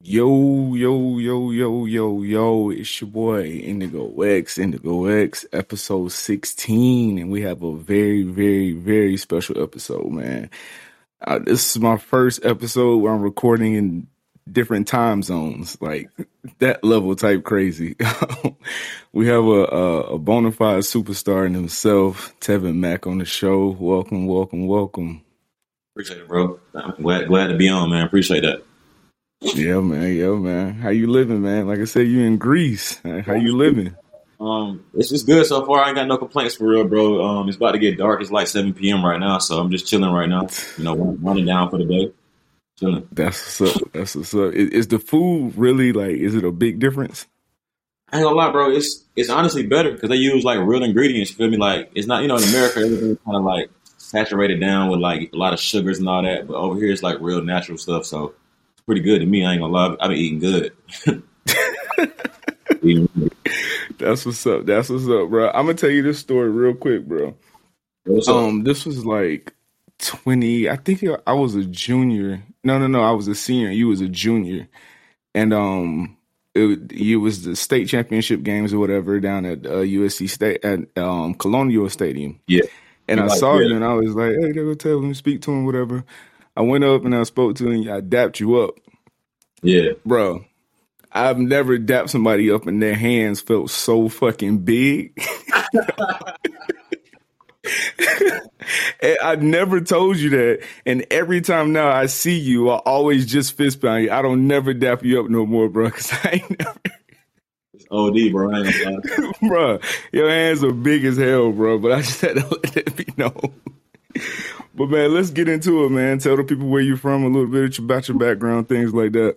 Yo, yo, yo, yo, yo, yo, it's your boy Indigo X, Indigo X, episode 16. And we have a very, very, very special episode, man. Uh, this is my first episode where I'm recording in different time zones, like that level type crazy. we have a, a, a bona fide superstar in himself, Tevin Mack, on the show. Welcome, welcome, welcome. Appreciate it, bro. I'm glad, glad to be on, man. Appreciate that. Yeah, man. Yeah, man. How you living, man? Like I said, you in Greece. How you living? Um, it's just good so far. I ain't got no complaints for real, bro. Um, it's about to get dark. It's like 7 p.m. right now, so I'm just chilling right now. You know, running down for the day. Chilling. That's what's up. That's what's up. Is, is the food really like? Is it a big difference? I ain't gonna lie, bro. It's it's honestly better because they use like real ingredients. You feel me? Like it's not you know in America everything's kind of like saturated down with like a lot of sugars and all that, but over here it's like real natural stuff. So pretty good to me. I ain't gonna lie. I've been eating good. That's what's up. That's what's up, bro. I'm gonna tell you this story real quick, bro. Um, this was like 20. I think I was a junior. No, no, no. I was a senior. You was a junior, and um, it, it was the state championship games or whatever down at uh, USC State at um Colonial Stadium. yeah. And I Like, saw yeah. you, and I was like, "Hey, they go tell him, speak to him, whatever." I went up and I spoke to him. I dapped you up, Yeah. bro. I've never dapped somebody up, and their hands felt so fucking big. I never told you that, and every time now I see you, I always just fist pound you. I don't never dap you up no more, bro. Cause I ain't never, It's OD, bro. I ain't bro. Your hands are big as hell, bro. But I just had to let that be known. But man, let's get into it, man. Tell the people where you're from, a little bit about your background, things like that.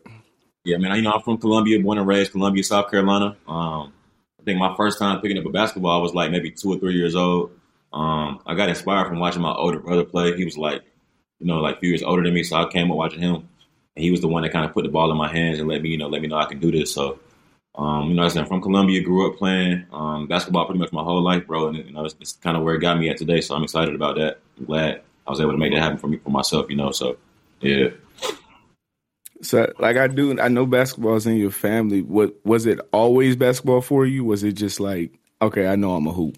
Yeah, man. You know, I'm from Columbia, born and raised Columbia, South Carolina. Um, I think my first time picking up a basketball, I was like maybe two or three years old. Um, I got inspired from watching my older brother play. He was like, you know, like a few years older than me, so I came up watching him, and he was the one that kind of put the ball in my hands and let me, you know, let me know I can do this. So, um, you know, I'm from Columbia, grew up playing um, basketball pretty much my whole life, bro, and you know, it's, it's kind of where it got me at today. So I'm excited about that. I'm glad I was able to make that happen for me for myself, you know. So, yeah. So, like I do, I know basketball's in your family. What was it always basketball for you? Was it just like, okay, I know I'm a hoop?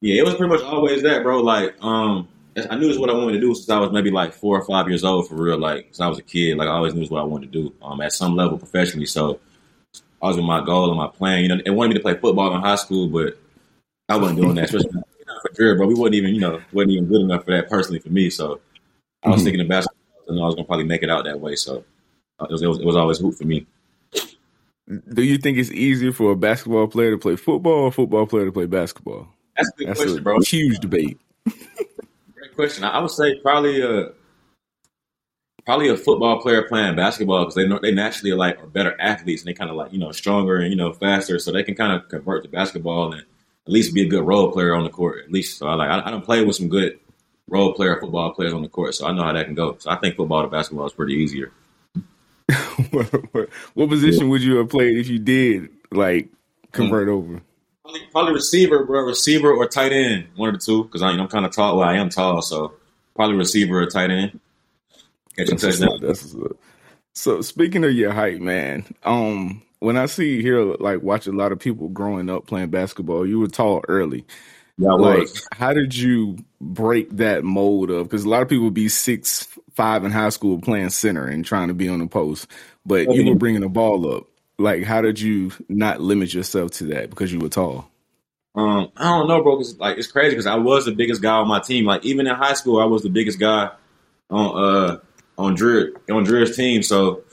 Yeah, it was pretty much always that, bro. Like, um, I knew this what I wanted to do since I was maybe like four or five years old, for real. Like, since I was a kid, like I always knew this what I wanted to do, um, at some level professionally. So, always been my goal and my plan. You know, they wanted me to play football in high school, but I wasn't doing that, especially for bro. We wasn't even, you know, wasn't even good enough for that personally for me. So, I was Mhm. thinking of basketball, and I was gonna probably make it out that way. So, uh, it was, it was, it was always hoop for me. Do you think it's easier for a basketball player to play football or a football player to play basketball? That's a good That's question, a bro. huge debate. Great question. I I would say probably a probably a football player playing basketball because they know they naturally are like are better athletes and they kind of like you know stronger and you know faster, so they can kind of convert to basketball and at least be a good role player on the court. At least, so I like I, I don't play with some good role player football players on the court, so I know how that can go. So I think football to basketball is pretty easier. what, position would you have played if you did like convert over? Probably, probably receiver, bro, receiver or tight end, one of the two. Because I'm kind of tall. Well, I am tall, so probably receiver or tight end. Catching That's what's up. touchdowns. That's what's up. So speaking of your height, man, um, when I see here, like watch a lot of people growing up playing basketball, you were tall early. Yeah, Like, was. how did you break that mold of? Because a lot of people be six five in high school playing center and trying to be on the post, but you were bringing the ball up. Like, how did you not limit yourself to that because you were tall? Um, I don't know, bro. Cause like it's crazy because I was the biggest guy on my team. Like even in high school, I was the biggest guy on uh on Drew on Drew's team. So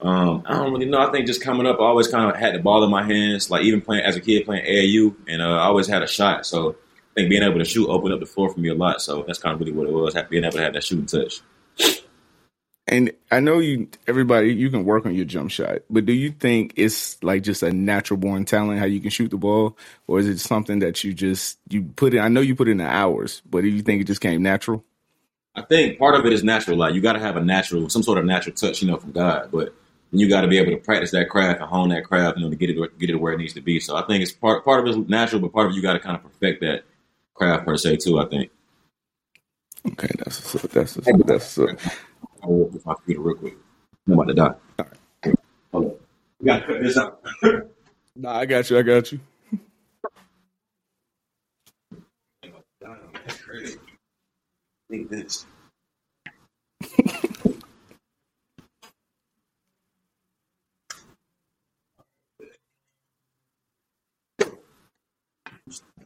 um, I don't really know. I think just coming up, I always kind of had the ball in my hands. Like even playing as a kid, playing AAU, and uh, I always had a shot. So I think being able to shoot opened up the floor for me a lot. So that's kind of really what it was. Being able to have that shooting touch. And I know you, everybody, you can work on your jump shot, but do you think it's like just a natural born talent how you can shoot the ball, or is it something that you just you put in? I know you put in the hours, but do you think it just came natural? I think part of it is natural. Like you got to have a natural, some sort of natural touch, you know, from God. But you got to be able to practice that craft and hone that craft, you know, to get it get it where it needs to be. So I think it's part part of it is natural, but part of it you got to kind of perfect that craft per se too. I think. Okay, that's up. That's up. That's what's up. I'll work with my computer real quick. I'm about to die. All right. Hold on. We gotta cut this out. nah, I got you. I got you. That's crazy. Think this.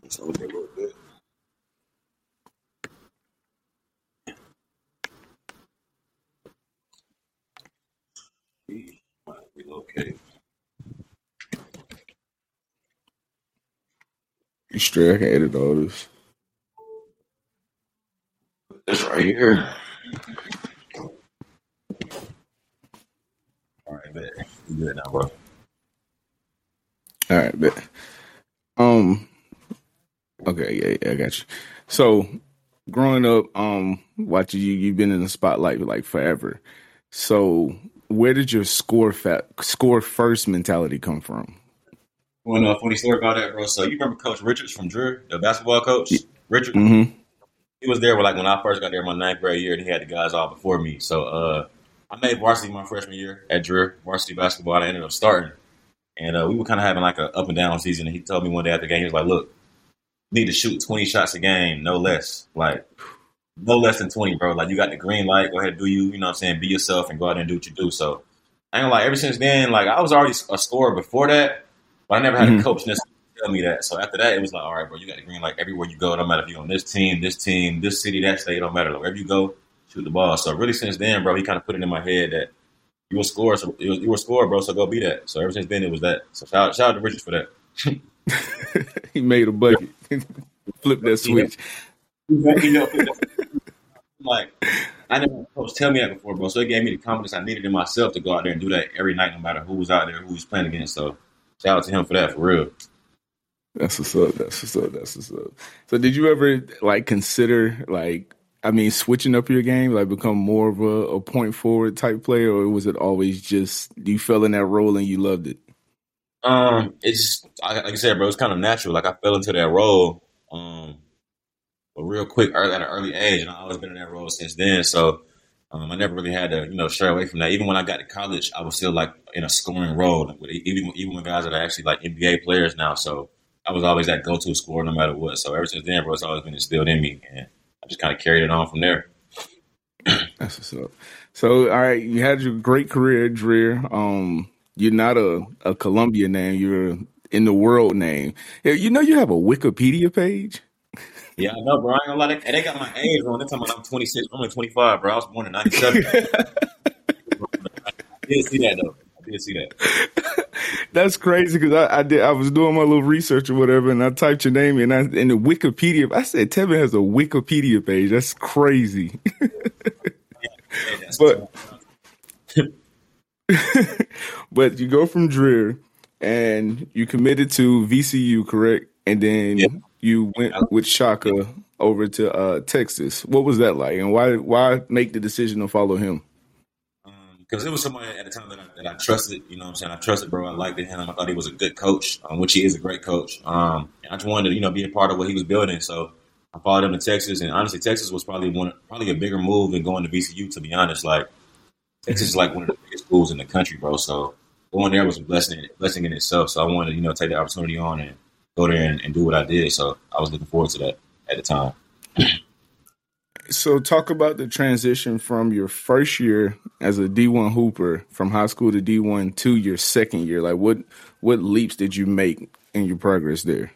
It's over a little bit. We might relocate. You straight? I can edit all this. This right here. All right, bet. You good now, bro? All right, bet. Um. Okay, yeah, yeah, I got you. So, growing up, um, watching you, you've been in the spotlight like forever. So, where did your score fa- score first mentality come from? Well, no, funny story about that, bro. So you remember Coach Richards from Drew, the basketball coach? Richard. Mm-hmm. He was there when, like when I first got there my ninth grade year, and he had the guys all before me. So uh, I made varsity my freshman year at Drew, varsity basketball. And I ended up starting, and uh, we were kind of having like an up and down season. And he told me one day after the game, he was like, "Look, need to shoot twenty shots a game, no less. Like no less than twenty, bro. Like you got the green light. Go ahead, do you. You know what I'm saying? Be yourself and go out and do what you do." So I ain't gonna. Ever since then, like I was already a scorer before that, but I never had Mhm. a coach necessarily tell me that. So after that, it was like, all right, bro, you got the green light everywhere you go. Don't matter if you're on this team, this team, this city, that state, don't matter. Like, wherever you go, shoot the ball. So really, since then, bro, he kind of put it in my head that you were score. so you were a bro. So go be that. So ever since then, it was that. So shout, shout out to Richards for that. he made a bucket. Flip that switch. You know, like I never coach tell me that before, bro. So it gave me the confidence I needed in myself to go out there and do that every night, no matter who was out there, who was playing against. So shout out to him for that, for real. That's what's up. That's what's up. That's what's up. So, did you ever like consider like, I mean, switching up your game, like become more of a, a point forward type player, or was it always just you fell in that role and you loved it? Um, it's like I said, bro. It's kind of natural. Like I fell into that role, um, but real quick, early at an early age, and I've always been in that role since then. So, um, I never really had to, you know, stray away from that. Even when I got to college, I was still like in a scoring role, even even with guys that are actually like NBA players now. So, I was always that go-to scorer no matter what. So, ever since then, bro, it's always been instilled in me, and I just kind of carried it on from there. That's what's up. So, all right, you had your great career Dreher. Um, you're not a, a Columbia name. You're in the world name. Yeah, You know, you have a Wikipedia page. Yeah, I know, bro. I ain't gonna lie. They, they got my age wrong. They're talking about I'm 26. I'm only 25, bro. I was born in 97. I did see that, though. I did see that. That's crazy because I, I did. I was doing my little research or whatever, and I typed your name in. I, in the Wikipedia, I said Tevin has a Wikipedia page. That's crazy. Hey, that's But- but you go from Dreher, and you committed to VCU, correct? And then Yeah. you went with Shaka over to uh, Texas. What was that like, and why why make the decision to follow him? because it was somebody at the time that I, that I trusted. You know what I'm saying? I trusted, bro. I liked him. I thought he was a good coach, um, which he is a great coach. Um, and I just wanted to, you know, be a part of what he was building. So I followed him to Texas, and honestly, Texas was probably one, probably a bigger move than going to VCU. To be honest, like Texas is like one of the biggest schools in the country, bro. So going there was a blessing, blessing in itself. So I wanted to, you know, take the opportunity on and go there and, and do what I did. So I was looking forward to that at the time. So talk about the transition from your first year as a D1 hooper from high school to D1 to your second year. Like what what leaps did you make in your progress there?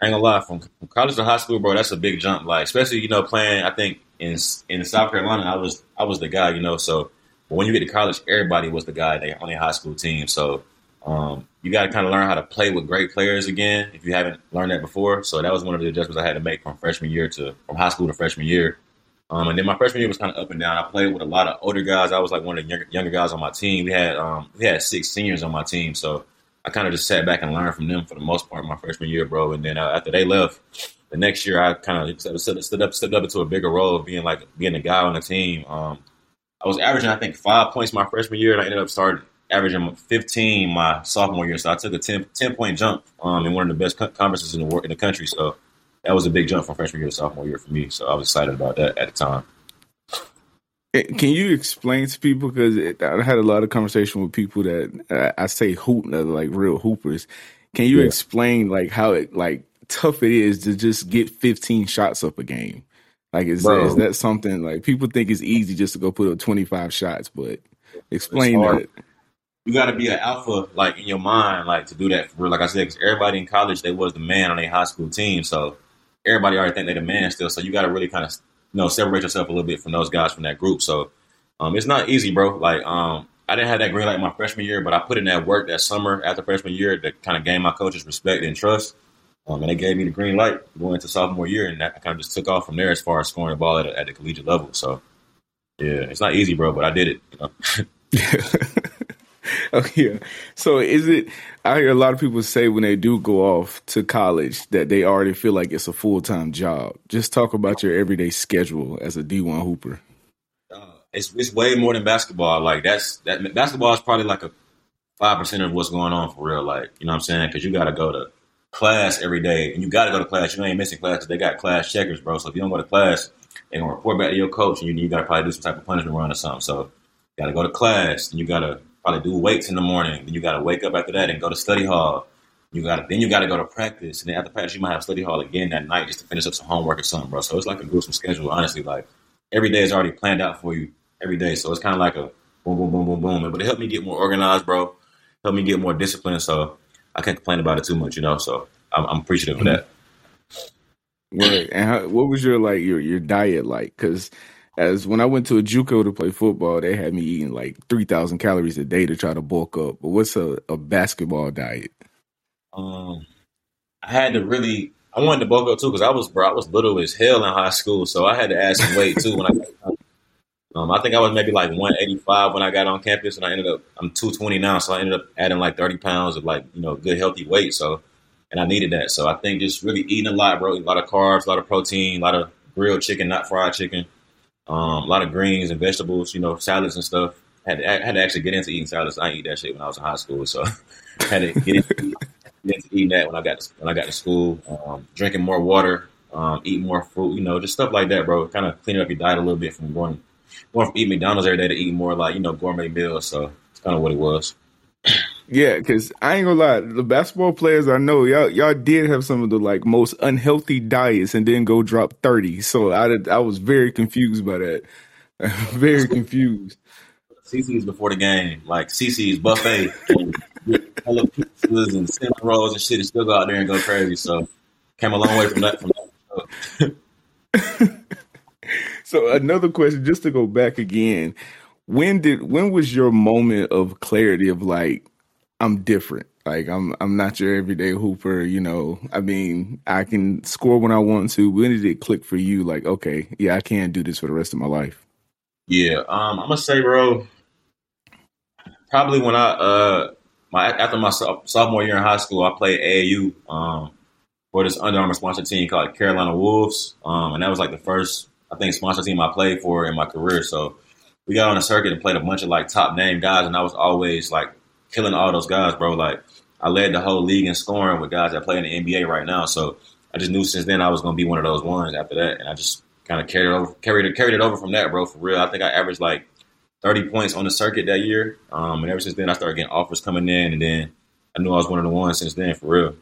I ain't gonna lie, from, from college to high school, bro, that's a big jump. Like, especially you know, playing. I think in in South Carolina, I was I was the guy, you know. So but when you get to college, everybody was the guy they on their high school team. So um, you got to kind of learn how to play with great players again if you haven't learned that before. So that was one of the adjustments I had to make from freshman year to from high school to freshman year. Um, and then my freshman year was kind of up and down. I played with a lot of older guys. I was like one of the younger, younger guys on my team. We had um, we had six seniors on my team, so I kind of just sat back and learned from them for the most part my freshman year, bro. And then uh, after they left, the next year I kind of stood up stood up into a bigger role of being like being a guy on the team. Um, I was averaging I think five points my freshman year, and I ended up starting averaging 15 my sophomore year. So I took a 10, 10 point jump um, in one of the best co- conferences in the in the country. So that was a big jump from freshman year to sophomore year for me. So I was excited about that at the time. Can you explain to people because I had a lot of conversation with people that uh, I say hoop, like real hoopers. Can you yeah. explain like how it like tough it is to just get 15 shots up a game? Like is, that, is that something like people think it's easy just to go put up 25 shots, but explain that. You got to be an alpha, like in your mind, like to do that for real. Like I said, because everybody in college they was the man on a high school team, so everybody already think they're the man still. So you got to really kind of you know separate yourself a little bit from those guys from that group. So um, it's not easy, bro. Like um, I didn't have that green light my freshman year, but I put in that work that summer after freshman year to kind of gain my coaches' respect and trust. Um, and they gave me the green light going into sophomore year, and that kind of just took off from there as far as scoring the ball at, at the collegiate level. So, yeah, it's not easy, bro, but I did it. You know? oh yeah. So is it? I hear a lot of people say when they do go off to college that they already feel like it's a full time job. Just talk about your everyday schedule as a D one hooper. Uh, it's it's way more than basketball. Like that's that basketball is probably like a five percent of what's going on for real. Like you know what I'm saying? Because you got to go to class every day, and you got to go to class. You ain't missing class they got class checkers, bro. So if you don't go to class, they're gonna report back to your coach, and you, you got to probably do some type of punishment run or something. So you got to go to class, and you got to probably do weights in the morning. Then you got to wake up after that and go to study hall. You got to then you got to go to practice, and then after practice you might have study hall again that night just to finish up some homework or something, bro. So it's like a gruesome schedule, honestly. Like every day is already planned out for you every day, so it's kind of like a boom, boom, boom, boom, boom. But it helped me get more organized, bro. Helped me get more disciplined, so I can't complain about it too much, you know. So I'm, I'm appreciative of that. Right. And how, what was your like your your diet like? Because as when I went to a JUCO to play football, they had me eating like three thousand calories a day to try to bulk up. But what's a, a basketball diet? Um, I had to really. I wanted to bulk up too because I was bro, I was little as hell in high school, so I had to add some weight too when I. Um, I think I was maybe like 185 when I got on campus, and I ended up I'm 220 now, so I ended up adding like 30 pounds of like you know good healthy weight. So and I needed that. So I think just really eating a lot, bro. A lot of carbs, a lot of protein, a lot of grilled chicken, not fried chicken, um, a lot of greens and vegetables, you know, salads and stuff. Had to, had to actually get into eating salads. I didn't eat that shit when I was in high school, so had to get into, get into eating that when I got to, when I got to school. Um, drinking more water, um, eating more fruit, you know, just stuff like that, bro. Kind of cleaning up your diet a little bit from going going from eating McDonald's every day to eating more like you know gourmet meals. So it's kind of what it was. Yeah, because I ain't gonna lie, the basketball players I know, y'all y'all did have some of the like most unhealthy diets and then go drop thirty. So I did, I was very confused by that. very confused. CiCi's before the game, like CiCi's buffet, hella pizzas and cinnamon rolls and shit, and still go out there and go crazy. So came a long way from that. From that. so another question, just to go back again, when did when was your moment of clarity of like I'm different. Like I'm I'm not your everyday hooper, you know. I mean, I can score when I want to. When did it click for you? Like, okay, yeah, I can't do this for the rest of my life. Yeah, um, I'm gonna say, bro. Probably when I uh my after my sophomore year in high school, I played AAU um for this Under Armour sponsor team called Carolina Wolves, um, and that was like the first I think sponsor team I played for in my career. So we got on a circuit and played a bunch of like top name guys, and I was always like killing all those guys, bro. Like I led the whole league in scoring with guys that play in the NBA right now. So I just knew since then I was going to be one of those ones after that, and I just kind of carried it over, carried carried it over from that, bro. For real, I think I averaged like 30 points on the circuit that year, um, and ever since then I started getting offers coming in, and then I knew I was one of the ones since then, for real.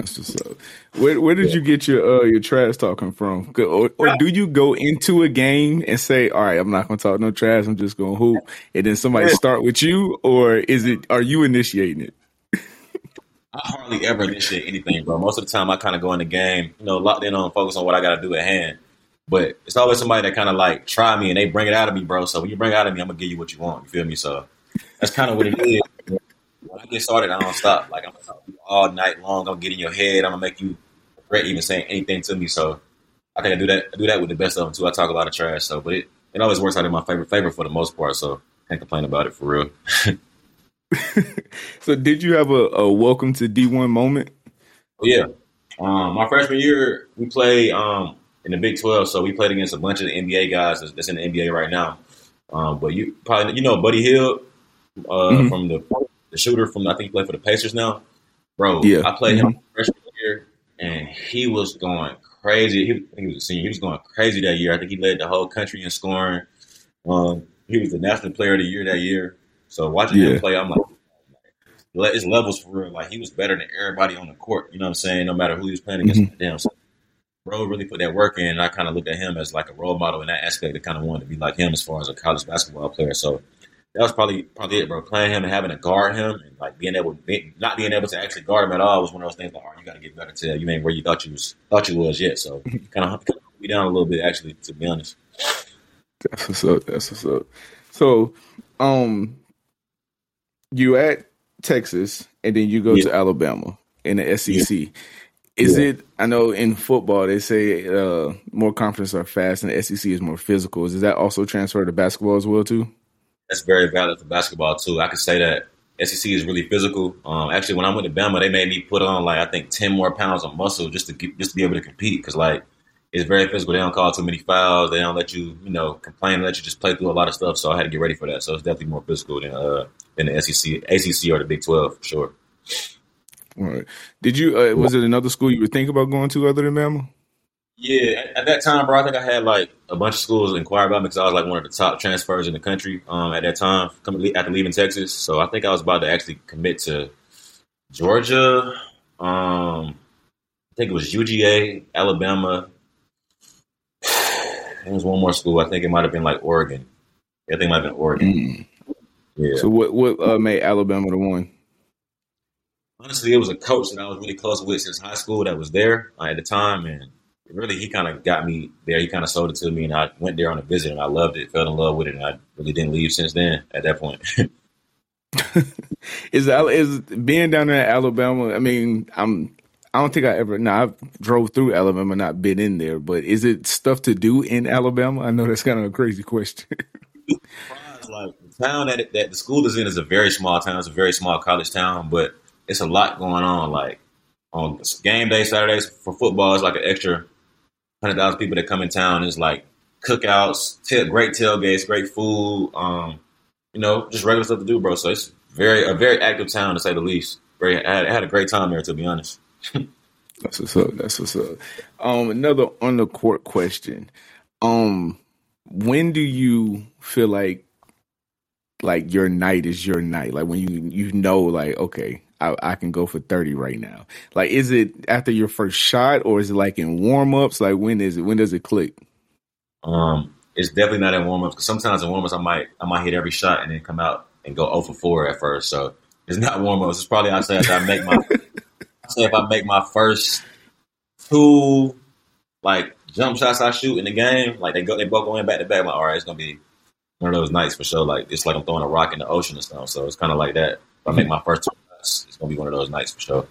That's what's up. Where, where did you get your uh, your trash talking from? Or, or, do you go into a game and say, "All right, I'm not going to talk no trash. I'm just going to hoop," and then somebody start with you, or is it? Are you initiating it? I hardly ever initiate anything, bro. Most of the time, I kind of go in the game, you know, locked in on focus on what I got to do at hand. But it's always somebody that kind of like try me and they bring it out of me, bro. So when you bring it out of me, I'm gonna give you what you want. You feel me? So that's kind of what it is when I get started, I don't stop. Like I'm gonna talk to you all night long. I'm gonna get in your head. I'm gonna make you regret even saying anything to me. So I think I do that. I do that with the best of them too. I talk a lot of trash. So, but it, it always works out in my favor favor for the most part. So can't complain about it for real. so did you have a, a welcome to D1 moment? Oh, yeah. Um, my freshman year, we played um, in the Big 12, so we played against a bunch of the NBA guys that's, that's in the NBA right now. Um, but you probably you know Buddy Hield uh, mm-hmm. from the the shooter from I think he played for the Pacers now. Bro, yeah. I played mm-hmm. him freshman year, and he was going crazy. He, he was a senior. He was going crazy that year. I think he led the whole country in scoring. Um, he was the national player of the year that year. So watching yeah. him play, I'm like, his levels for real. Like he was better than everybody on the court. You know what I'm saying? No matter who he was playing against. Mm-hmm. Damn. So, bro really put that work in. And I kind of looked at him as like a role model in that aspect. I kind of wanted to be like him as far as a college basketball player. So that was probably probably it, bro. Playing him and having to guard him and like being able, be, not being able to actually guard him at all was one of those things. Like, oh, you got to get better to you ain't where you thought you was thought you was yet. So kind of me down a little bit, actually, to be honest. That's what's up. That's what's up. So, um, you at Texas, and then you go yeah. to Alabama in the SEC. Yeah. Is yeah. it? I know in football they say uh, more conferences are fast, and the SEC is more physical. Is that also transferred to basketball as well too? That's very valid for basketball too. I could say that SEC is really physical. Um, actually, when I went to Bama, they made me put on like I think ten more pounds of muscle just to just to be able to compete. Because like it's very physical. They don't call too many fouls. They don't let you, you know, complain. Let you just play through a lot of stuff. So I had to get ready for that. So it's definitely more physical than uh, than the SEC, ACC, or the Big Twelve for sure. All right. Did you? Uh, was it another school you were thinking about going to other than Bama? Yeah, at, at, that time, bro, I think I had like a bunch of schools inquire about me because I was like one of the top transfers in the country um, at that time, coming after leaving Texas. So I think I was about to actually commit to Georgia. Um, I think it was UGA, Alabama, there was one more school. I think it might have been like Oregon. I think it might have been Oregon. Mm. Yeah. So what what uh, made Alabama the one? Honestly, it was a coach that I was really close with since high school that was there at the time, and really he kind of got me there. He kind of sold it to me, and I went there on a visit, and I loved it, fell in love with it, and I really didn't leave since then. At that point. is is being down there in Alabama? I mean, I'm I don't think I ever. No, I've drove through Alabama, not been in there. But is it stuff to do in Alabama? I know that's kind of a crazy question. like the town that that the school is in is a very small town. It's a very small college town, but it's a lot going on. Like on game day Saturdays for football, it's like an extra hundred thousand people that come in town. It's like cookouts, great tailgates, great food. Um, you know, just regular stuff to do, bro. So it's very a very active town to say the least. Very, I had, I had a great time there, to be honest. That's what's up. That's what's up. Um, another on the court question. Um, when do you feel like like your night is your night? Like when you you know like okay, I, I can go for thirty right now. Like is it after your first shot or is it like in warm ups? Like when is it? When does it click? Um, it's definitely not in warm ups because sometimes in warm ups I might I might hit every shot and then come out and go 0 for 4 at first. So it's not warm ups. It's probably I say after I make my say if I make my first two like jump shots I shoot in the game, like they go they both going back to back, I'm like, all right, it's gonna be one of those nights for sure. Like it's like I'm throwing a rock in the ocean or stuff. So it's kinda like that. If I make my first two shots, it's gonna be one of those nights for sure.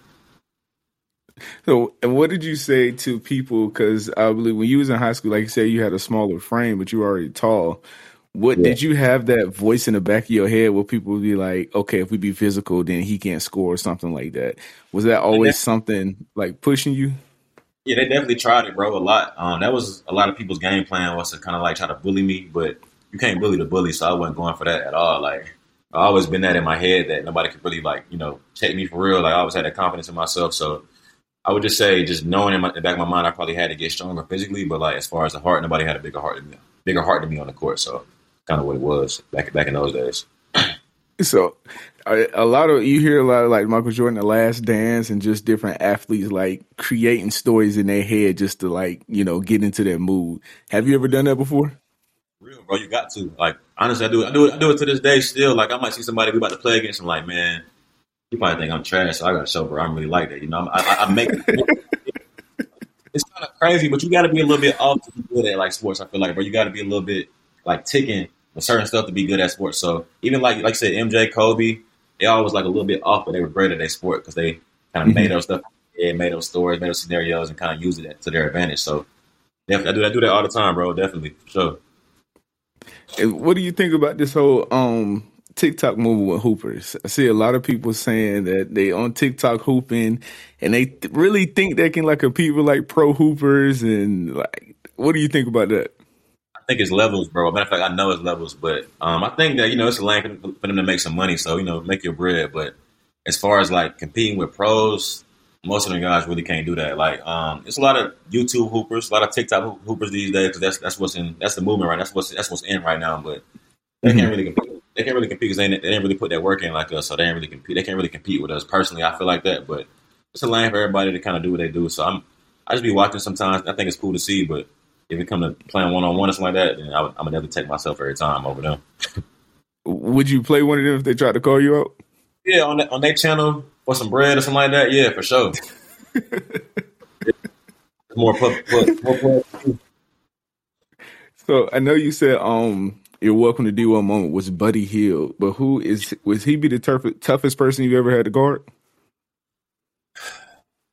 So, and what did you say to people? Because I believe when you was in high school, like you said, you had a smaller frame, but you were already tall. What yeah. did you have that voice in the back of your head where people would be like, okay, if we be physical, then he can't score or something like that? Was that always something like pushing you? Yeah, they definitely tried it, bro, a lot. Um, that was a lot of people's game plan was to kind of like try to bully me, but you can't bully the bully, so I wasn't going for that at all. Like I always been that in my head that nobody could really like you know check me for real. Like I always had that confidence in myself, so I would just say, just knowing in, my, in the back of my mind, I probably had to get stronger physically, but like as far as the heart, nobody had a bigger heart than me, bigger heart than me on the court. So kind of what it was back back in those days. So, a lot of you hear a lot of like Michael Jordan, The Last Dance, and just different athletes like creating stories in their head just to like you know get into that mood. Have you ever done that before? Real, bro. You got to like honestly, I do. It, I do it. I do it to this day still. Like I might see somebody we about to play against, and like, man, you probably think I'm trash, so I got to show, bro. I'm really like that. You know, I, I, I make. it's kind of crazy, but you got to be a little bit off to be good at like sports. I feel like, bro, you got to be a little bit like ticking with certain stuff to be good at sports. So even like like I said, MJ, Kobe, they always like a little bit off, but they were great at their sport because they kind of mm-hmm. made those stuff, yeah, made those stories, made those scenarios, and kind of used it to their advantage. So definitely, I do I do that all the time, bro. Definitely, for sure. What do you think about this whole um TikTok movement with hoopers? I see a lot of people saying that they on TikTok hooping, and they th- really think they can like compete with like pro hoopers, and like, what do you think about that? I think it's levels, bro. Matter of fact, I know it's levels, but um, I think that you know it's a lane for them to make some money. So you know, make your bread. But as far as like competing with pros, most of the guys really can't do that. Like, um, it's a lot of YouTube hoopers, a lot of TikTok hoopers these days. Cause that's that's what's in that's the movement right. That's what's that's what's in right now. But they mm-hmm. can't really compete. They can't really compete because they, they didn't really put that work in like us, so they didn't really compete. They can't really compete with us. Personally, I feel like that, but it's a lane for everybody to kind of do what they do. So I'm I just be watching sometimes. I think it's cool to see, but if it come to playing one on one or something like that, then I, am gonna never take myself every time over them. Would you play one of them if they tried to call you out? Yeah, on that, on their channel for some bread or something like that. Yeah, for sure. more, more So I know you said um your welcome to D1 moment was Buddy Hield, but who is was he be the turf, toughest person you ever had to guard?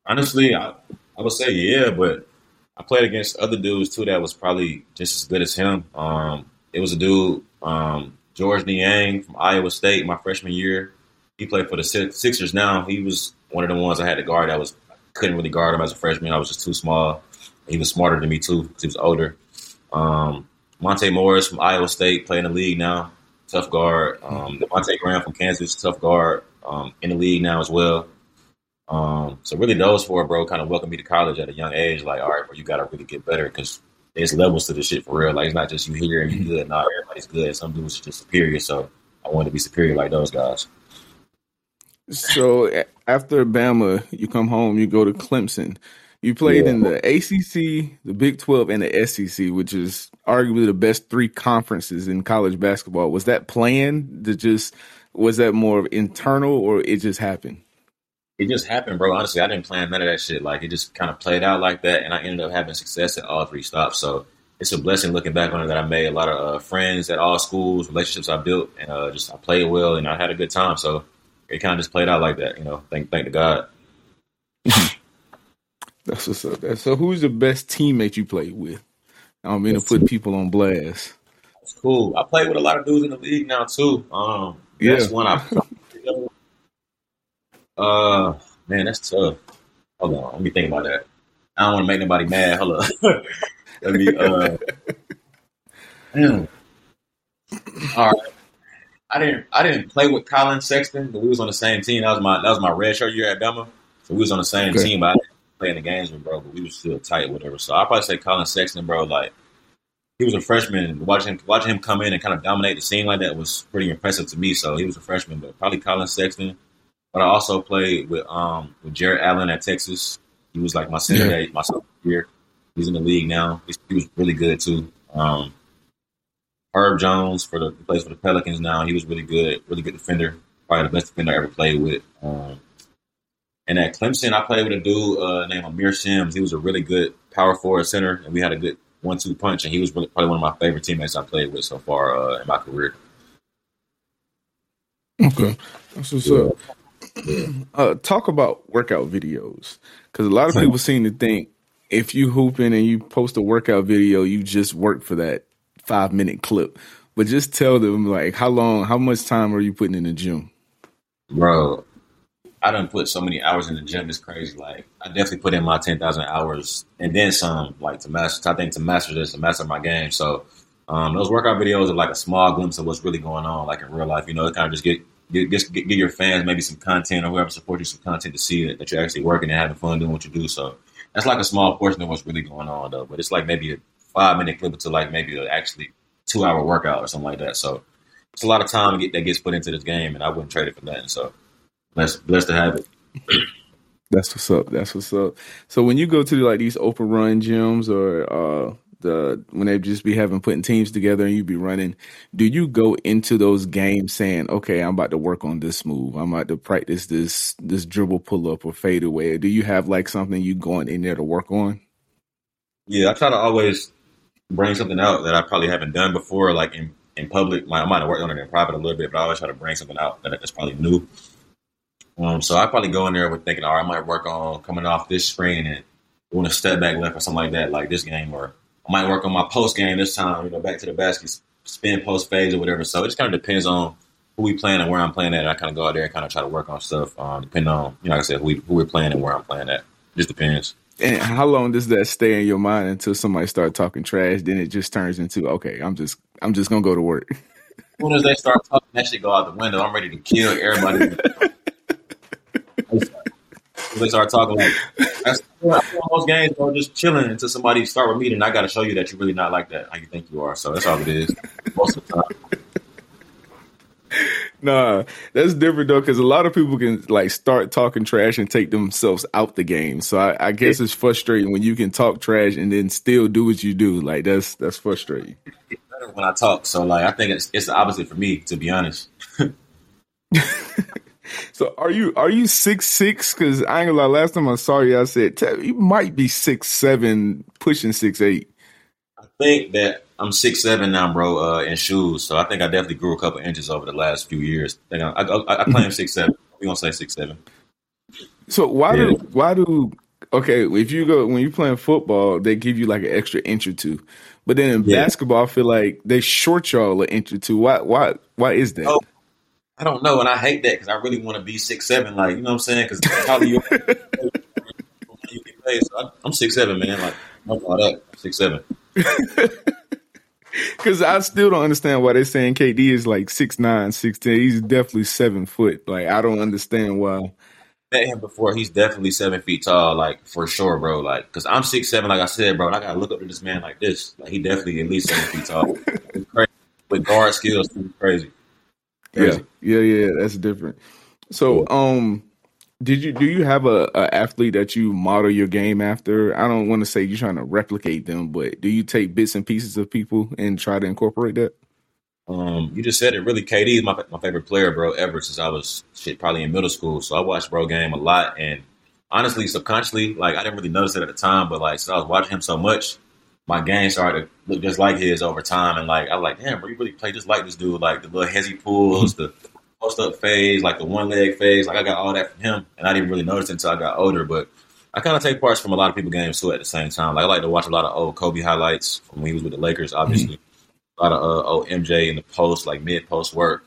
Honestly, I, I would say yeah, but I played against other dudes too that was probably just as good as him. Um, it was a dude, um, Georges Niang from Iowa State, my freshman year. He played for the Sixers now. He was one of the ones I had to guard I was couldn't really guard him as a freshman. I was just too small. He was smarter than me too because he was older. Um, Monte Morris from Iowa State playing the league now, tough guard. Um, Devontae Graham from Kansas, tough guard um, in the league now as well. Um, so really, those four, bro, kind of welcomed me to college at a young age. Like, all right, bro, you got to really get better because there's levels to this shit for real. Like, it's not just you here and you good. Not everybody's good. Some dudes are just superior. So I wanted to be superior like those guys. So after Bama, you come home, you go to Clemson. You played yeah. in the ACC, the Big 12, and the SEC, which is arguably the best three conferences in college basketball. Was that planned to just, was that more internal or it just happened? It just happened, bro. Honestly, I didn't plan none of that shit. Like, it just kind of played out like that, and I ended up having success at all three stops. So it's a blessing looking back on it that I made a lot of uh, friends at all schools, relationships I built, and uh, just I played well and I had a good time. So it kind of just played out like that. You know, thank thank to God. That's what's up. So, who's the best teammate you played with? I don't mean to put people on blast. It's cool. I play with a lot of dudes in the league now too. Um, yeah. that's one I. uh, man, that's tough. Hold on, let me think about that. I don't want to make nobody mad. Hold on. let me. Uh, damn. All right. I didn't I didn't play with Collin Sexton, but we was on the same team. That was my that was my red shirt year at Bama. So we was on the same okay. team, but I didn't play in the games with bro, but we was still tight, or whatever. So I probably say Collin Sexton, bro, like he was a freshman. Watching him watching him come in and kind of dominate the scene like that was pretty impressive to me. So he was a freshman, but probably Collin Sexton. But I also played with um with Jarrett Allen at Texas. He was like my senior yeah. my year. He's in the league now. He's, he was really good too. Um, Herb Jones for the plays for the Pelicans now. He was really good, really good defender. Probably the best defender I ever played with. Um, and at Clemson, I played with a dude uh, named Aamir Simms. He was a really good power forward center, and we had a good one-two punch. And he was really, probably one of my favorite teammates I played with so far uh, in my career. Okay, that's what's yeah. up. Uh, talk about workout videos because a lot of people seem to think if you hooping and you post a workout video, you just work for that five minute clip, but just tell them like how long, how much time are you putting in the gym? Bro, I don't put so many hours in the gym. It's crazy. Like I definitely put in my ten thousand hours and then some. Like to master, I think to master this, to master my game. So um, those workout videos are like a small glimpse of what's really going on, like in real life. You know, it kind of just get get, get, get your fans maybe some content or whoever supports you some content to see that, that you're actually working and having fun doing what you do. So that's like a small portion of what's really going on, though. But it's like maybe a five minute clip to like maybe a actually two hour workout or something like that. So it's a lot of time that gets put into this game, and I wouldn't trade it for nothing. So blessed, blessed to have it. That's what's up. That's what's up. So when you go to like these open run gyms or uh, the when they just be having putting teams together and you be running, do you go into those games saying, "Okay, I'm about to work on this move. I'm about to practice this this dribble pull up or fade away"? Or do you have like something you going in there to work on? Yeah, I try to always bring something out that I probably haven't done before, like in, in public. I might have worked on it in private a little bit, but I always try to bring something out that, that's probably new. Um, so I probably go in there with thinking, all right, I might work on coming off this screen and doing a step back left or something like that, like this game, or I might work on my post game this time, you know, back to the basket, spin post phase or whatever. So it just kind of depends on who we playing and where I'm playing at. And I kind of go out there and kind of try to work on stuff, um, depending on, you know, like I said, who, we, who we're playing and where I'm playing at. It just depends. And how long does that stay in your mind until somebody start talking trash? Then it just turns into okay, I'm just I'm just gonna go to work. As soon as they start talking, that shit go out the window. I'm ready to kill everybody. they start talking like that's most games, bro, just chilling until somebody start with me, and I got to show you that you're really not like that. How you think you are. So that's all it is. Most of the time. Nah, that's different though, because a lot of people can like start talking trash and take themselves out the game. So I, I guess it's frustrating when you can talk trash and then still do what you do. Like that's that's frustrating. It's better when I talk. So like I think it's it's the opposite for me, to be honest. so are you are you six six? Because I ain't gonna lie. Last time I saw you, I said you might be six seven, pushing six eight. I think that I'm six seven now, bro, uh, in shoes. So I think I definitely grew a couple inches over the last few years. I, I, I, I claim six seven. We gonna say six seven. So why yeah. do why do okay? If you go when you playing football, they give you like an extra inch or two, but then in yeah. basketball, I feel like they short y'all an inch or two. Why why why is that? Oh, I don't know, and I hate that because I really want to be six seven. Like you know what I'm saying? Because how you you get paid. So I'm six seven, man. Like no all that six seven. Because I still don't understand why they're saying KD is like six nine, six ten. He's definitely seven foot. Like I don't understand why. Met him before. He's definitely seven feet tall, like for sure, bro. Like, cause I'm six seven, like I said, bro. And I gotta look up to this man like this. Like he definitely at least seven feet tall. With guard skills, crazy. crazy. Yeah, yeah, yeah. That's different. So, um, did you do you have a, a, athlete that you model your game after? I don't want to say you're trying to replicate them, but do you take bits and pieces of people and try to incorporate that? Um, you just said it. Really, KD is my my favorite player, bro, ever since I was shit probably in middle school. So I watched bro game a lot, and honestly, subconsciously, like I didn't really notice it at the time, but like so I was watching him so much, my game started to look just like his over time, and like I was like, damn, bro, you really play just like this dude, like the little hezzy pulls, the post up phase, like the one leg phase. Like I got all that from him, and I didn't really notice it until I got older. But I kind of take parts from a lot of people games too at the same time. Like I like to watch a lot of old Kobe highlights from when he was with the Lakers, obviously. Mm-hmm. A lot of uh, old MJ in the post, like mid post work.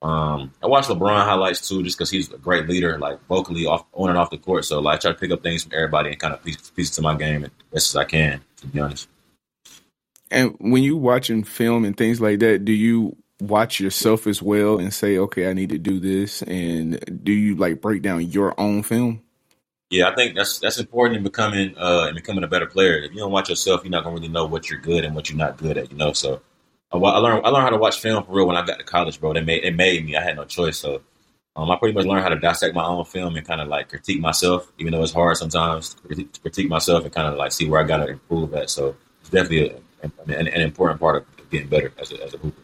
Um, I watch LeBron highlights too, just because he's a great leader, like vocally off on and off the court. So like, I try to pick up things from everybody and kind of piece, piece to my game as best as I can, to be honest. And when you watching film and things like that, do you watch yourself as well and say, okay, I need to do this? And do you like break down your own film? Yeah, I think that's that's important in becoming uh in becoming a better player. If you don't watch yourself, you're not gonna really know what you're good and what you're not good at. You know, so I, I learned I learned how to watch film for real when I got to college, bro. They made it made me. I had no choice. So um, I pretty much learned how to dissect my own film and kind of like critique myself, even though it's hard sometimes to critique, myself and kind of like see where I got to improve at. So it's definitely a, an, an, important part of getting better as a, as a hooper.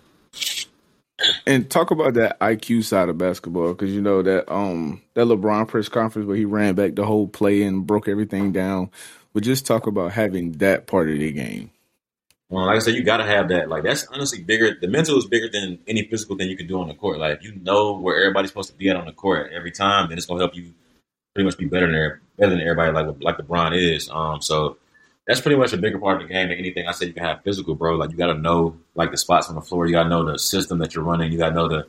And talk about that IQ side of basketball because you know that um that LeBron press conference where he ran back the whole play and broke everything down. But just talk about having that part of the game. Well, like I said, you got to have that. Like that's honestly bigger. The mental is bigger than any physical thing you can do on the court. Like if you know where everybody's supposed to be at on the court every time, then it's gonna help you pretty much be better than better than everybody. Like like LeBron is. Um, so that's pretty much a bigger part of the game than anything I said you can have physical, bro. Like you got to know like the spots on the floor. You got to know the system that you're running. You got to know the,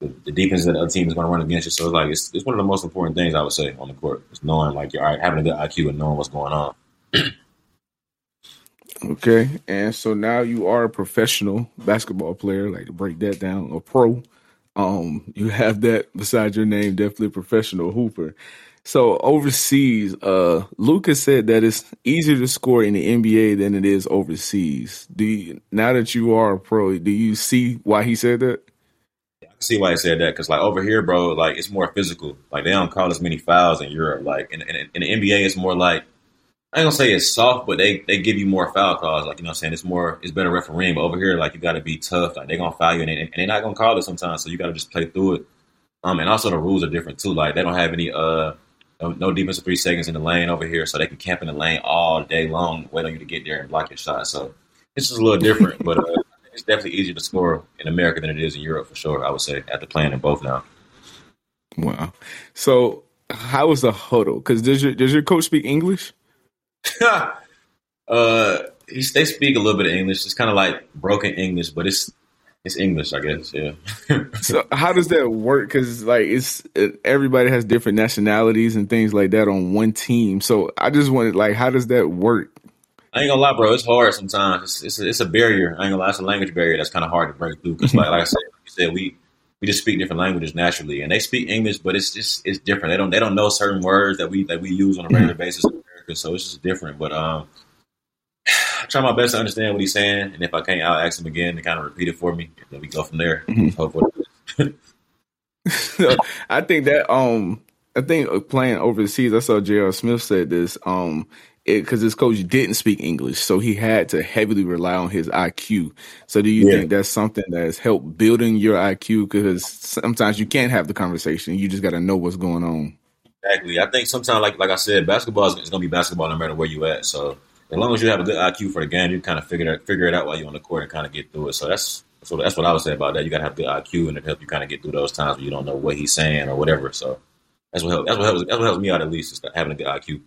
the, the defense that the team is going to run against you. So it's like it's it's one of the most important things I would say on the court is knowing like you're having a good IQ and knowing what's going on. okay, and so now you are a professional basketball player. Like to break that down, a pro. Um, you have that beside your name, definitely professional hooper. So overseas, uh, Lucas said that it's easier to score in the NBA than it is overseas. Do you, now that you are a pro, do you see why he said that? I see why he said that because like over here, bro, like it's more physical. Like they don't call as many fouls in Europe. Like in, in, in the NBA, it's more like I ain't gonna say it's soft, but they, they give you more foul calls. Like you know, what I'm saying it's more it's better refereeing. But over here, like you got to be tough. Like they're gonna foul you, and, and they're not gonna call it sometimes. So you got to just play through it. Um, and also the rules are different too. Like they don't have any uh no, no defense for three seconds in the lane over here, so they can camp in the lane all day long, wait on you to get there and block your shot. So it's just a little different, but uh, it's definitely easier to score in America than it is in Europe for sure. I would say after playing in both now. Wow. So how is the huddle? Because does your does your coach speak English? uh, he's, they speak a little bit of English. It's kind of like broken English, but it's it's English, I guess. Yeah. so how does that work? Because like it's everybody has different nationalities and things like that on one team. So I just wanted like, how does that work? I ain't gonna lie, bro. It's hard sometimes. It's it's a, it's a barrier. I ain't gonna lie. It's a language barrier that's kind of hard to break through. Because like, like I said, like you said we we just speak different languages naturally, and they speak English, but it's just it's different. They don't they don't know certain words that we that we use on a regular basis in America, so it's just different. But um, I try my best to understand what he's saying, and if I can't, I'll ask him again to kind of repeat it for me, and then we go from there. Hopefully. I think that um I think playing overseas, I saw J.R. Smith said this um because his coach didn't speak English, so he had to heavily rely on his IQ. So, do you yeah. think that's something that has helped building your IQ? Because sometimes you can't have the conversation; you just got to know what's going on. Exactly. I think sometimes, like like I said, basketball is, is going to be basketball no matter where you at. So, as long as you have a good IQ for the game, you kind of figure it figure it out while you're on the court and kind of get through it. So that's so that's what I would say about that. You got to have good IQ and it help you kind of get through those times where you don't know what he's saying or whatever. So that's what helps. That's what helps. That's what helps me out at least is having a good IQ.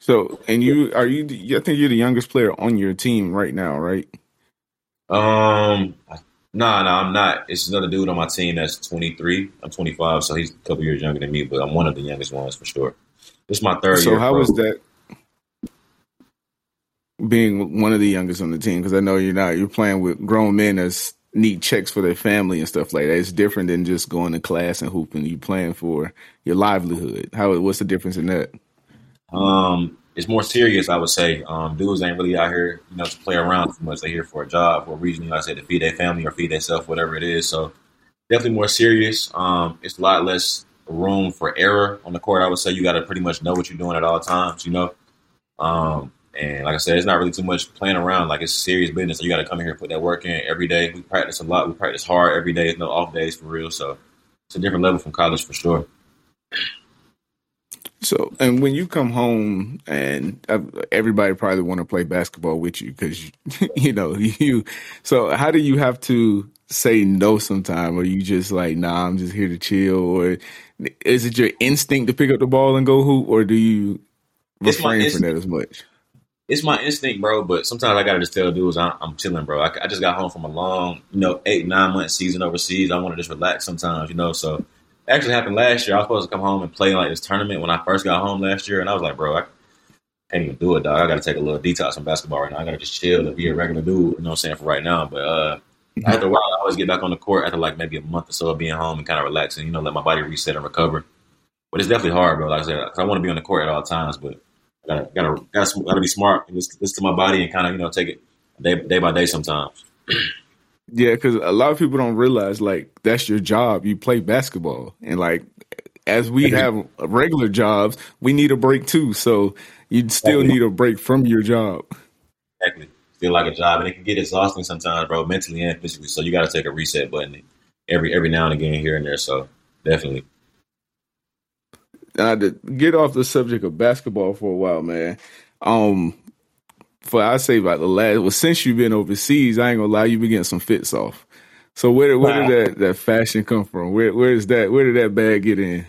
So, and you are you? I think you're the youngest player on your team right now, right? Um, no, nah, no, nah, I'm not. It's another dude on my team that's 23. I'm 25, so he's a couple years younger than me, but I'm one of the youngest ones for sure. This is my third so year. So, how was that? Being one of the youngest on the team because I know you're not you're playing with grown men that need checks for their family and stuff like that. It's different than just going to class and hooping. You playing for your livelihood. How what's the difference in that? Um, it's more serious, I would say. Um, dudes ain't really out here, you know, to play around too much. They're here for a job, for a reason. You know, I said to feed their family or feed themselves, whatever it is. So definitely more serious. Um, it's a lot less room for error on the court. I would say you got to pretty much know what you're doing at all times. You know. Um, and like I said, it's not really too much playing around. Like it's serious business. So you got to come in here and put that work in every day. We practice a lot. We practice hard every day. There's no off days for real. So it's a different level from college for sure. So, and when you come home, and uh, everybody probably want to play basketball with you because you know you. So, how do you have to say no sometime, or you just like, nah, I'm just here to chill, or is it your instinct to pick up the ball and go hoop, or do you refrain from that as much? It's my instinct, bro. But sometimes I gotta just tell dudes I'm, I'm chilling, bro. I, I, just got home from a long, you know, eight nine month season overseas. I want to just relax sometimes, you know. So it actually happened last year. I was supposed to come home and play like this tournament when I first got home last year, and I was like, bro, I can't even do it, dog. I gotta take a little detox from basketball right now. I gotta just chill and be a regular dude. You know what I'm saying for right now, but. uh after a while, I always get back on the court after like maybe a month or so of being home and kind of relaxing, you know, let my body reset and recover. But it's definitely hard, bro. Like I said, I want to be on the court at all times, but gotta gotta gotta, gotta be smart and listen, listen to my body and kind of you know take it day day by day sometimes. yeah, because a lot of people don't realize like that's your job. You play basketball, and like as we have regular jobs, we need a break too. So you still need a break from your job. Exactly, feel like a job, and it can get exhausting sometimes, bro, mentally and physically. So you got to take a reset button every every now and again here and there. So definitely uh, to get off the subject of basketball for a while, man. Um, for I say about the last, well, since you've been overseas, I ain't gonna lie, you've been getting some fits off. So where where wow. did that, that fashion come from? Where where is that? Where did that bag get in?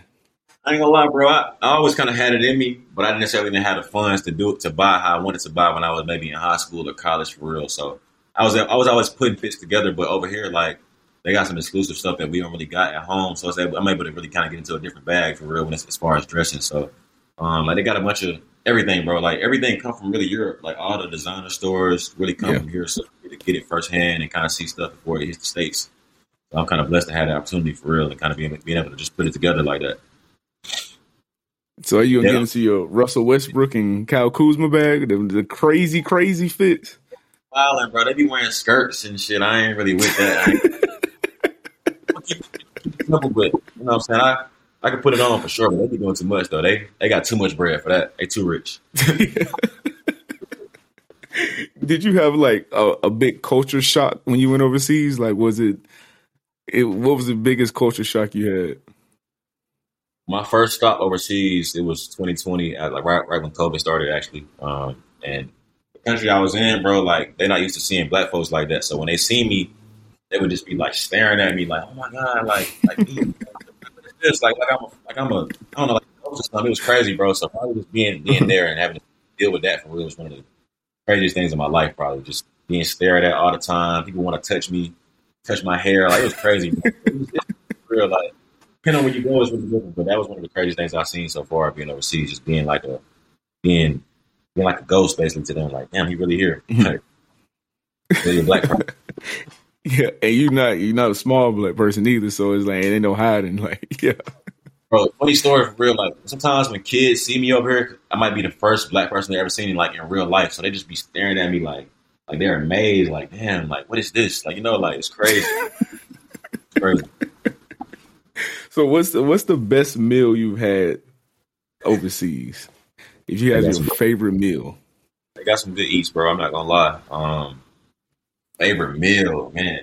I ain't gonna lie, bro. I, I always kind of had it in me, but I didn't necessarily didn't have the funds to do it to buy how I wanted to buy when I was maybe in high school or college for real. So I was I was always putting fits together, but over here, like they got some exclusive stuff that we don't really got at home. So able, I'm able to really kind of get into a different bag for real when it's as far as dressing. So, um, like they got a bunch of everything, bro. Like everything come from really Europe. Like all the designer stores really come yeah. from here, so to get it firsthand and kind of see stuff before it hits the states. So I'm kind of blessed to have the opportunity for real and kind of being being able to just put it together like that. So are you gonna yeah. get into your Russell Westbrook and Kyle Kuzma bag, the, the crazy, crazy fits? Wildin', bro. They be wearing skirts and shit. I ain't really with that. simple, but you know what I'm saying? I, I can put it on for sure, but they be doing too much though. They they got too much bread for that. They too rich. Did you have like a, a, big culture shock when you went overseas? Like, was it, it? What was the biggest culture shock you had? My first stop overseas, it was 2020, like right right when COVID started, actually. Um, and the country I was in, bro, like they're not used to seeing black folks like that. So when they see me, they would just be like staring at me, like, "Oh my god!" Like, like this, like, like I'm, a, like I'm a, I don't know, like it was crazy, bro. So probably just being being there and having to deal with that for real was one of the craziest things in my life. Probably just being stared at all the time. People want to touch me, touch my hair. Like it was crazy. it was, real, like depending on where you go is really different. But that was one of the craziest things I've seen so far being overseas. Just being like a being being like a ghost basically to them. Like, damn, he really here. Like, really a black. Yeah, and you're not you're not a small black person either, so it's like it ain't no hiding. Like, yeah. Bro, funny story for real. Like sometimes when kids see me over here, I might be the first black person they ever seen like in real life. So they just be staring at me like like they're amazed, like, damn, like what is this? Like, you know, like it's crazy. it's crazy. So what's the what's the best meal you've had overseas? If you had your favorite meal. I got some good eats, bro. I'm not gonna lie. Um favorite meal, man.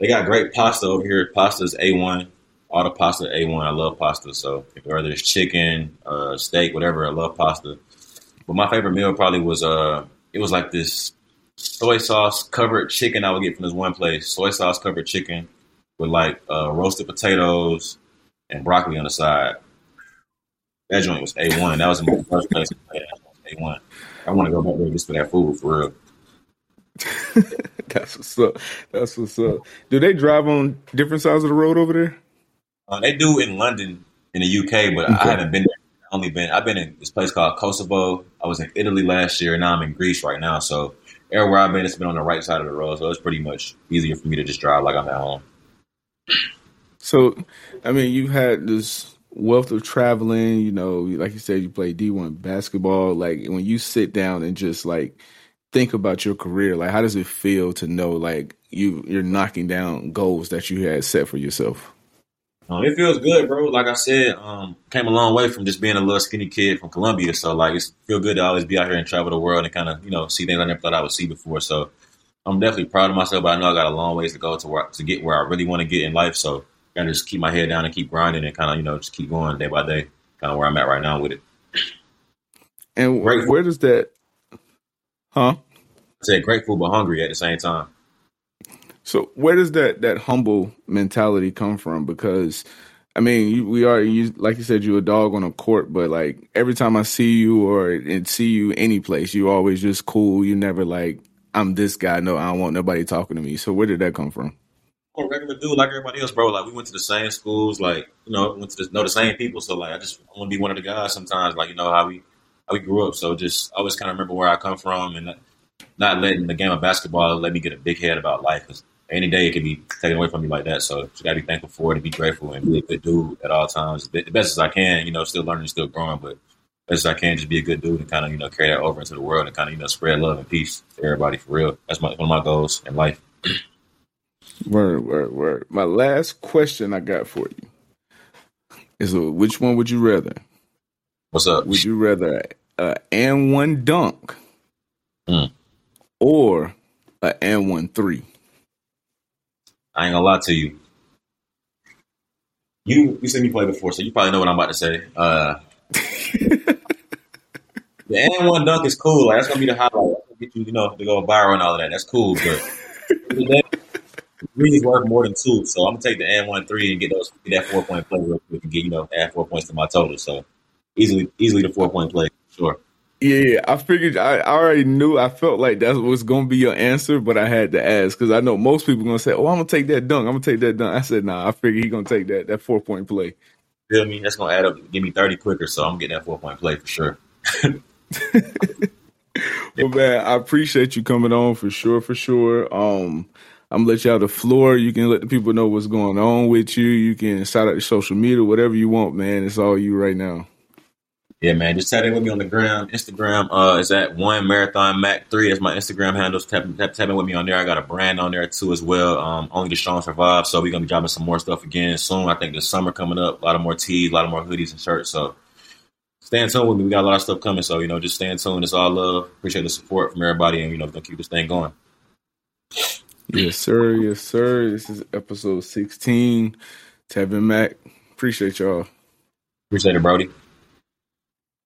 They got great pasta over here. Pasta's A one. All the pasta A one. I love pasta. So whether it's chicken, uh, steak, whatever, I love pasta. But my favorite meal probably was uh it was like this soy sauce covered chicken I would get from this one place. Soy sauce covered chicken with like uh, roasted potatoes and broccoli on the side. That joint was A one. That was my first place. A one. I want to go back there just for that food for real. That's what's up. That's what's up. Do they drive on different sides of the road over there? Uh, they do in London, in the UK, but okay. I haven't been there. I only been. I've been in this place called Kosovo. I was in Italy last year, and now I'm in Greece right now. So everywhere I've been, it's been on the right side of the road. So it's pretty much easier for me to just drive like I'm at home. So, I mean, you've had this wealth of traveling. You know, like you said, you play D one basketball. Like when you sit down and just like think about your career, like how does it feel to know like you you're knocking down goals that you had set for yourself? Um, it feels good, bro. Like I said, um, came a long way from just being a little skinny kid from Columbia. So like, it's feel good to always be out here and travel the world and kind of you know see things I never thought I would see before. So I'm definitely proud of myself, but I know I got a long ways to go to work to get where I really want to get in life. So I gotta just keep my head down and keep grinding and kind of you know just keep going day by day. Kind of where I'm at right now with it. And Grateful. where does that? Huh? I said grateful but hungry at the same time. So where does that that humble mentality come from? Because I mean, you, we are you like you said, you're a dog on a court, but like every time I see you or and see you any place, you always just cool. You never like I'm this guy. No, I don't want nobody talking to me. So where did that come from? I'm a regular dude like everybody else, bro. Like we went to the same schools, like you know, went to the, know the same people. So like I just want to be one of the guys. Sometimes, like you know how we we grew up. So just I always kind of remember where I come from and not letting the game of basketball let me get a big head about life. Cause any day it can be taken away from me like that. So just gotta be thankful for it and be grateful and be a good dude at all times. The best as I can, you know, still learning, still growing, but best as I can, just be a good dude and kind of, you know, carry that over into the world and kind of, you know, spread love and peace to everybody for real. That's my, one of my goals in life. Word, word, word. My last question I got for you is uh, which one would you rather? What's up? Would you rather a and one dunk mm. or a and one three? I ain't gonna lie to you. You you seen me play before, so you probably know what I'm about to say. Uh, the and one dunk is cool. Like that's gonna be the highlight. Get you, you know, to go viral and all of that. That's cool, but three is worth more than two. So I'm gonna take the and one three and get those get that four point play real quick and get you know add four points to my total. So easily easily the four point play, sure. Yeah, I figured I already knew. I felt like that was going to be your answer, but I had to ask because I know most people going to say, "Oh, I'm going to take that dunk. I'm going to take that dunk." I said, "Nah." I figured he going to take that that four point play. Feel me? That's going to add up, give me thirty quicker. So I'm getting that four point play for sure. well, man, I appreciate you coming on for sure, for sure. Um, I'm gonna let you out the floor. You can let the people know what's going on with you. You can shout out your social media, whatever you want, man. It's all you right now. Yeah, man. Just tap in with me on the gram. Instagram uh, is at one marathon mac three. That's my Instagram handles. Tap, tap, tap in with me on there. I got a brand on there too as well. Um, only the strong survive. So we're gonna be dropping some more stuff again soon. I think the summer coming up. A lot of more tees, a lot of more hoodies and shirts. So stay in tune with me. We got a lot of stuff coming. So you know, just stay in tune. It's all love. Appreciate the support from everybody, and you know, gonna keep this thing going. Yes, sir. Yes, sir. This is episode sixteen. Tevin Mack. Appreciate y'all. Appreciate it, Brody.